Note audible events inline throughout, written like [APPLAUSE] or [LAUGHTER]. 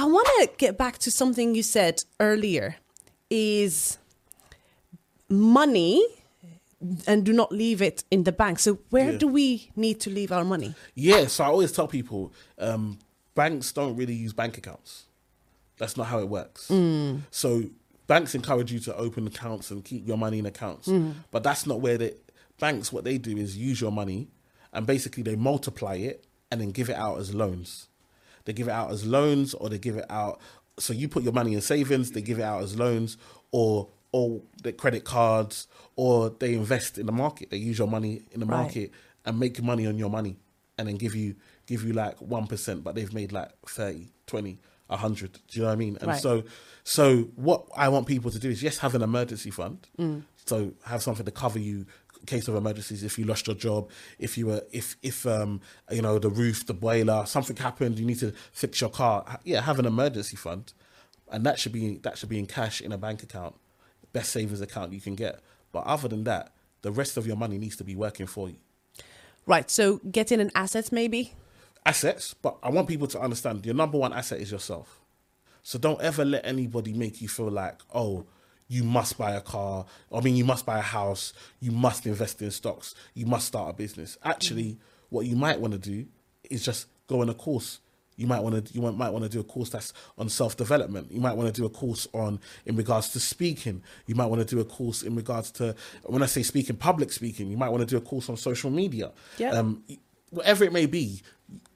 I want to get back to something you said earlier is money and do not leave it in the bank. So where Yeah. do we need to leave our money? Yeah, so I always tell people um, banks don't really use bank accounts. That's not how it works. So banks encourage you to open accounts and keep your money in accounts, but that's not where the banks. What they do is use your money, and basically they multiply it and then give it out as loans. They give it out as loans, or they give it out. So you put your money in savings, they give it out as loans, or or the credit cards, or they invest in the market. They use your money in the Right. market and make money on your money, and then give you give you like one percent, but they've made like 30, 20, 100. Do you know what I mean? And Right. so so what I want people to do is yes, have an emergency fund. Mm. So have something to cover you case of emergencies. If you lost your job, if you were, if if um you know the roof, the boiler, something happened, you need to fix your car. Yeah, have an emergency fund, and that should be that should be in cash in a bank account, best savings account you can get. But other than that, the rest of your money needs to be working for you. Right. So getting an asset maybe. assets, but I want people to understand your number one asset is yourself. So don't ever let anybody make you feel like, oh, you must buy a car. I mean, you must buy a house. You must invest in stocks. You must start a business. Actually, what you might want to do is just go on a course. You might want to you might want to do a course that's on self development. You might want to do a course on in regards to speaking. You might want to do a course in regards to when I say speaking, public speaking. You might want to do a course on social media. Yeah. Um, whatever it may be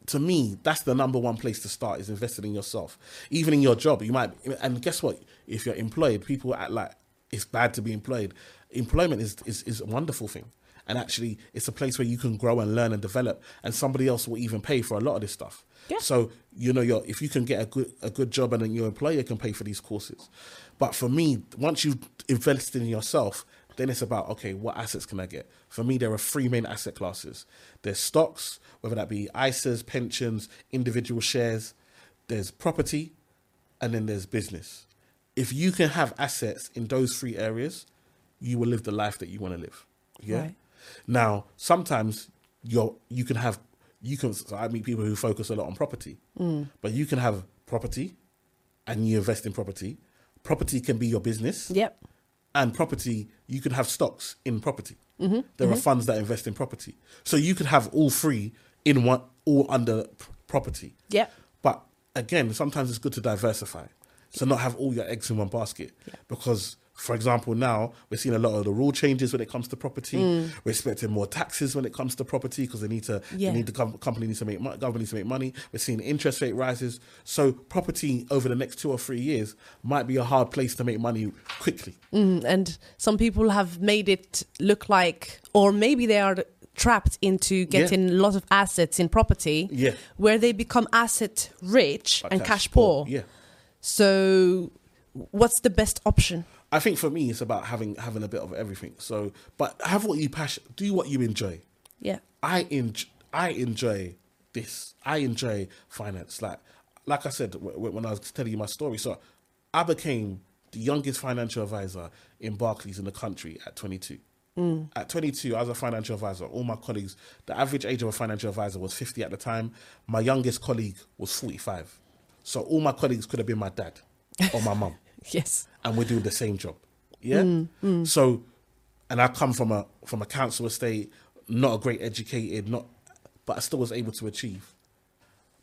to me that's the number one place to start is investing in yourself. Even in your job you might and guess what? If you're employed people act like it's bad to be employed. Employment is is, is a wonderful thing. And actually it's a place where you can grow and learn and develop and somebody else will even pay for a lot of this stuff. Yeah. so you know you're, if you can get a good a good job and then your employer can pay for these courses. But for me once you've invested in yourself then it's about okay what assets can i get? For me there are three main asset classes. There's stocks whether that be ISAs pensions individual shares. There's property and then there's business. If you can have assets in those three areas you will live the life that you want to live yeah? Right. now sometimes you're you can have you can so i meet people who focus a lot on property. Mm. But you can have property and you invest in property. Property can be your business. Yep. And property, you could have stocks in property. Mm-hmm. There are funds that invest in property, so you could have all three in one, all under p- property. Yeah. But again, sometimes it's good to diversify, so not have all your eggs in one basket. Because, for example, now we're seeing a lot of the rule changes when it comes to property. We're expecting more taxes when it comes to property because they need to. Yeah. They need the com- company needs to make money. Government needs to make money. We're seeing interest rate rises. So property over the next two or three years might be a hard place to make money quickly. Mm, and some people have made it look like, or maybe they are trapped into getting a lot of assets in property, Yeah. where they become asset rich But and cash, poor. Yeah. So, what's the best option? I think for me, it's about having having a bit of everything. So, but have what you passion, do what you enjoy. Yeah. I enjoy, I enjoy this. I enjoy finance. Like, like I said w- w- when I was telling you my story. So, I became the youngest financial advisor in Barclays in the country at 22. Mm. At 22, I was a financial advisor. All my colleagues, the average age of a financial advisor was 50 at the time. My youngest colleague was 45. So all my colleagues could have been my dad or my mum [LAUGHS] Yes. and we're doing the same job. Yeah. Mm, mm. So, and I come from a from a council estate, not a great educated, not, but I still was able to achieve.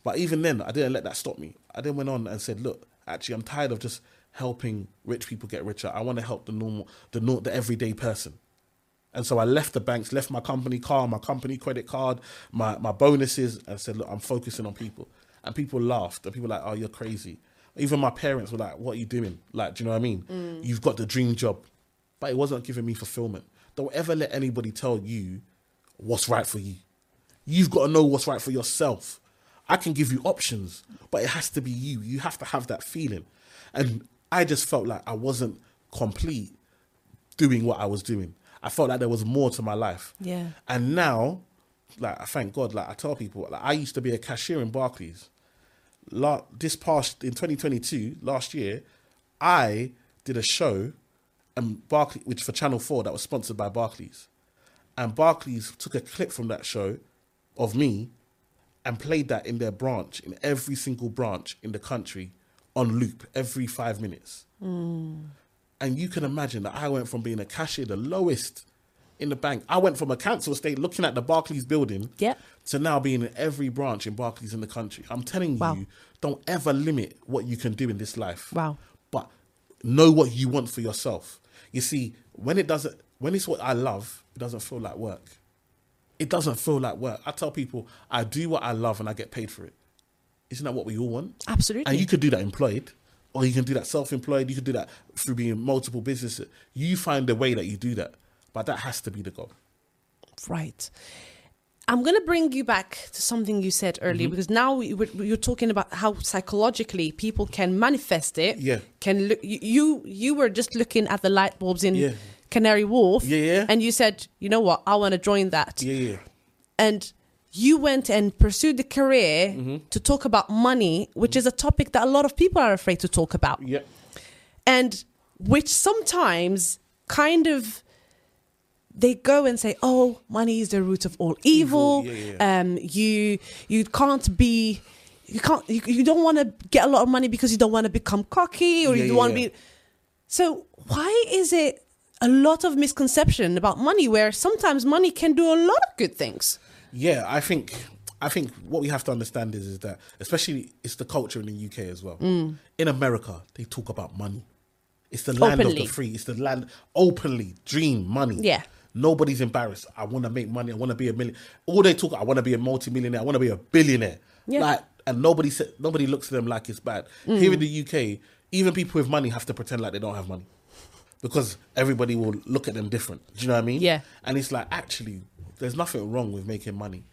But even then, I didn't let that stop me. I then went on and said, look, actually, I'm tired of just helping rich people get richer. I want to help the normal, the the everyday person. And so I left the banks, left my company car, my company credit card, my, my bonuses, and said, look, I'm focusing on people. And people laughed. And people were like, oh, you're crazy. Even my parents were like, what are you doing? Like, do you know what I mean? Mm. You've got the dream job. But it wasn't giving me fulfillment. Don't ever let anybody tell you what's right for you. You've got to know what's right for yourself. I can give you options, but it has to be you. You have to have that feeling. And I just felt like I wasn't complete doing what I was doing. I felt like there was more to my life. Yeah. And now, like I thank God, like I tell people, like I used to be a cashier in Barclays. La- this past in 2022, last year, I did a show, um, and Barclays, which for Channel Four, that was sponsored by Barclays, and Barclays took a clip from that show of me and played that in their branch, in every single branch in the country on loop every five minutes. Mm. And you can imagine that I went from being a cashier, the lowest in the bank. I went from a council estate looking at the Barclays building Yeah. to now being in every branch in Barclays in the country. I'm telling Wow. you, don't ever limit what you can do in this life. Wow. But know what you want for yourself. You see, when it doesn't, when it's what I love, it doesn't feel like work. It doesn't feel like work. I tell people, I do what I love and I get paid for it. Isn't that what we all want? Absolutely. And you could do that employed, or you can do that self-employed. You could do that through being multiple businesses. You find a way that you do that, but that has to be the goal. Right. I'm going to bring you back to something you said earlier Mm-hmm. because now you're talking about how psychologically people can manifest it. Yeah. Can look, you- you were just looking at the light bulbs in Yeah. Canary Wharf. Yeah, yeah. And you said, you know what, I want to join that. Yeah, yeah. And you went and pursued the career Mm-hmm. to talk about money, which is a topic that a lot of people are afraid to talk about Yeah. and which sometimes kind of they go and say oh money is the root of all evil, Evil, yeah, um you you can't be you can't you, you don't want to get a lot of money because you don't want to become cocky or Yeah, you yeah, want to yeah. be so why is it a lot of misconception about money where sometimes money can do a lot of good things Yeah, I think I think what we have to understand is is that especially it's the culture in the UK as well. Mm. In America, they talk about money. It's the land of the free. It's the land openly dream money. Yeah. Nobody's embarrassed. I want to make money. I want to be a million. All they talk. I want to be a multimillionaire. I want to be a billionaire. Yeah. Mm. Like, and nobody said nobody looks at them like it's bad. Here in the UK, even people with money have to pretend like they don't have money because everybody will look at them different. Do you know what I mean? Yeah. And it's like actually, there's nothing wrong with making money.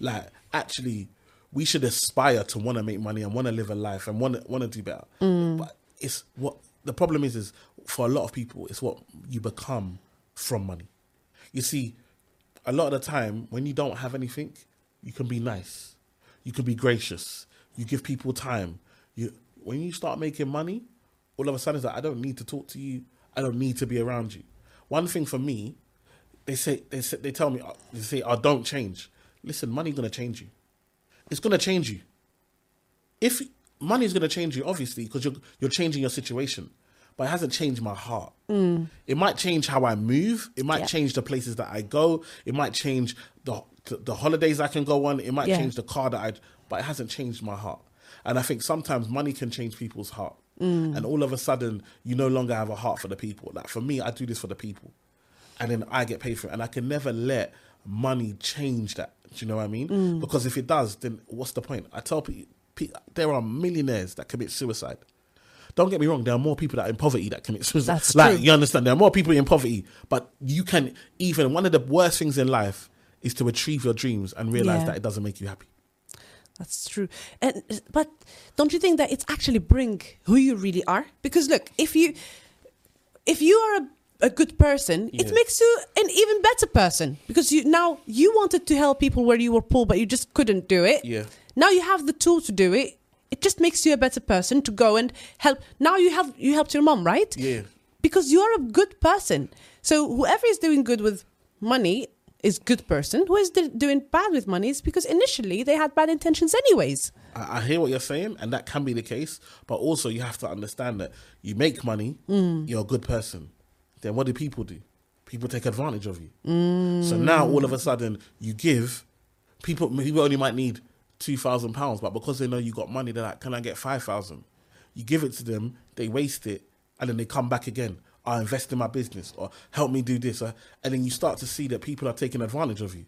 Like actually, we should aspire to want to make money and want to live a life and want to want to do better. But it's what the problem is is for a lot of people, it's what you become from money. You see, a lot of the time when you don't have anything, you can be nice, you can be gracious, you give people time. You when you start making money, all of a sudden it's like I don't need to talk to you, I don't need to be around you. One thing for me, they say they say, they tell me uh, they say, "Oh, don't change." Listen, money's gonna change you. It's gonna change you. If money's gonna change you, obviously, because you're you're changing your situation, but it hasn't changed my heart. Mm. It might change how I move. It might Yeah. change the places that I go. It might change the the, holidays I can go on. It might Yeah. change the car that I. But it hasn't changed my heart. And I think sometimes money can change people's heart. Mm. And all of a sudden, you no longer have a heart for the people. Like for me, I do this for the people and then I get paid for it. And I can never let money change that. Do you know what I mean? Mm. Because if it does, then what's the point? I tell people, there are millionaires that commit suicide. Don't get me wrong, there are more people that are in poverty that commit suicide. That's like, true. you understand, there are more people in poverty, but you can even, one of the worst things in life is to achieve your dreams and realize Yeah. that it doesn't make you happy. That's true. And but don't you think that it's actually bring who you really are? Because look, if you if you are a, a good person, it makes you an even better person because you now you wanted to help people where you were poor, but you just couldn't do it. Yeah. Now you have the tool to do it. It just makes you a better person to go and help. Now you have you helped your mom, right? Yeah. because you're a good person. So whoever is doing good with money is good person. Who is doing bad with money is because initially they had bad intentions anyways. I, I hear what you're saying, and that can be the case. But also, you have to understand that you make money, mm. you're a good person. Then what do people do? People take advantage of you. So now, all of a sudden, you give people. People only might need two thousand pounds, but because they know you got money, they're like, "Can I get five thousand? You give it to them, they waste it, and then they come back again. I invest in my business, or help me do this, or, and then you start to see that people are taking advantage of you.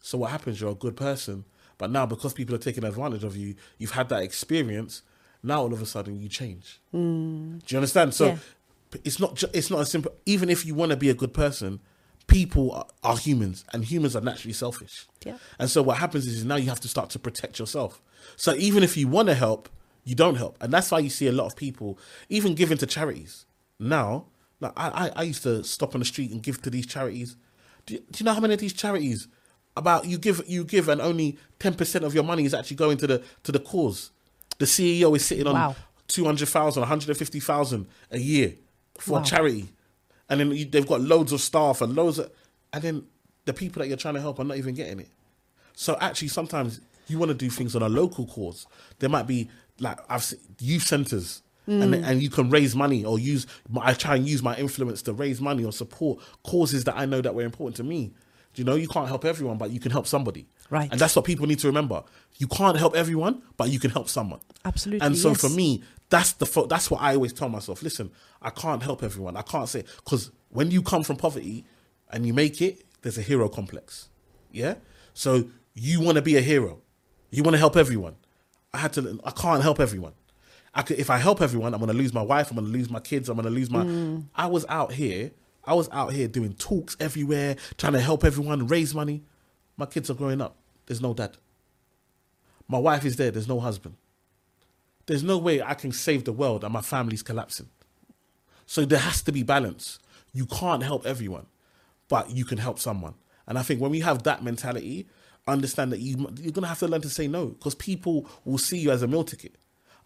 So what happens? You're a good person, but now because people are taking advantage of you, you've had that experience. Now all of a sudden you change. Hmm. Do you understand? So Yeah. it's not. Ju- it's not as simple. Even if you want to be a good person, people are, are humans, and humans are naturally selfish. Yeah. And so what happens is now you have to start to protect yourself. So even if you want to help, you don't help, and that's why you see a lot of people even giving to charities now. Like I, I, I used to stop on the street and give to these charities. Do you, do you know how many of these charities about you give you give and only ten percent of your money is actually going to the to the cause. The CEO is sitting on Wow. two hundred thousand, one hundred and fifty thousand a year for Wow. a charity, and then you, they've got loads of staff and loads of, and then the people that you're trying to help are not even getting it. So actually, sometimes you want to do things on a local cause. There might be like I've seen youth centers And, mm. and you can raise money or use I try and use my influence to raise money or support causes that I know that were important to me. Do you know you can't help everyone, but you can help somebody. Right. And that's what people need to remember. You can't help everyone, but you can help someone. Absolutely, And so yes. for me, that's the fo- that's what I always tell myself. Listen, I can't help everyone. I can't say because when you come from poverty and you make it, there's a hero complex. Yeah. So you want to be a hero. You want to help everyone. I had to. I can't help everyone. I could, if I help everyone, I'm going to lose my wife. I'm going to lose my kids. I'm going to lose my. Mm. I was out here. I was out here doing talks everywhere, trying to help everyone raise money. My kids are growing up. There's no dad. My wife is there. There's no husband. There's no way I can save the world and my family's collapsing. So there has to be balance. You can't help everyone, but you can help someone. And I think when we have that mentality, understand that you, you're going to have to learn to say no because people will see you as a meal ticket.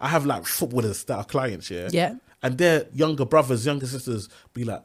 I have like footballers that are clients, yeah? Yeah. And their younger brothers, younger sisters be like,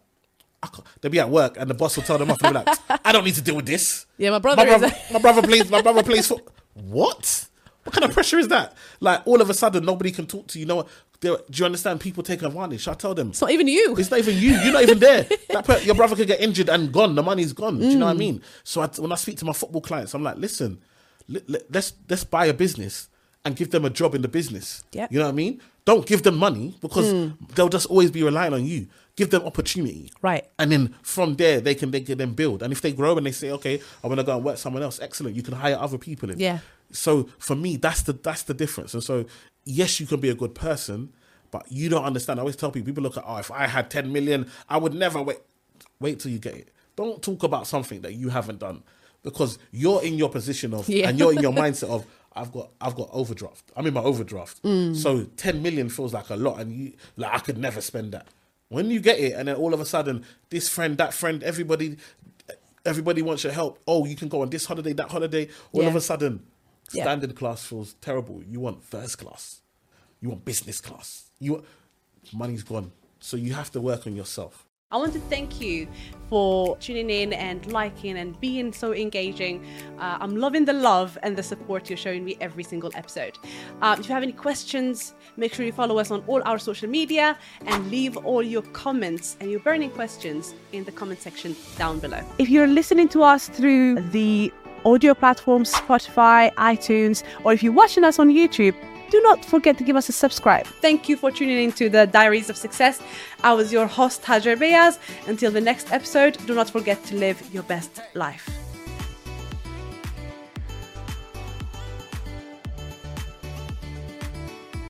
they'll be at work and the boss will tell them off and be like, [LAUGHS] I don't need to deal with this. Yeah, my brother My is brother, a- [LAUGHS] my brother plays. My brother plays for what? What kind of pressure is that? Like all of a sudden, nobody can talk to you. Know? Do you understand? People take advantage. I tell them It's not even you. it's not even you. You're not even there. [LAUGHS] That per- your brother could get injured and gone. The money's gone. Do you know what I mm. mean? So I, when I speak to my football clients, I'm like, listen, let, let, let's let's buy a business and give them a job in the business. Yeah. You know what I mean? Don't give them money because mm. they'll just always be relying on you. Give them opportunity. Right. And then from there they can they can then build. And if they grow and they say, okay, I want to go and work somewhere else, excellent. You can hire other people in. Yeah. So for me, that's the that's the difference. And so yes, you can be a good person, but you don't understand. I always tell people, people look at, oh, if I had 10 million, I would never wait. Wait till you get it. Don't talk about something that you haven't done. Because you're in your position of Yeah. and you're in your [LAUGHS] mindset of I've got I've got overdraft. I'm in my overdraft. Mm. So 10 million feels like a lot and you like I could never spend that. When you get it and then all of a sudden this friend, that friend, everybody everybody wants your help. Oh, you can go on this holiday, that holiday. All of a sudden Yeah. standard class feels terrible. You want first class. You want business class. You want, money's gone. So you have to work on yourself. I want to thank you for tuning in and liking and being so engaging. Uh, I'm loving the love and the support you're showing me every single episode. Uh, if you have any questions, make sure you follow us on all our social media and leave all your comments and your burning questions in the comment section down below. If you're listening to us through the audio platforms, Spotify, iTunes, or if you're watching us on YouTube, do not forget to give us a subscribe. Thank you for tuning in to the Diaries of Success. I was your host, Hadjer Beyaz. Until the next episode, do not forget to live your best life.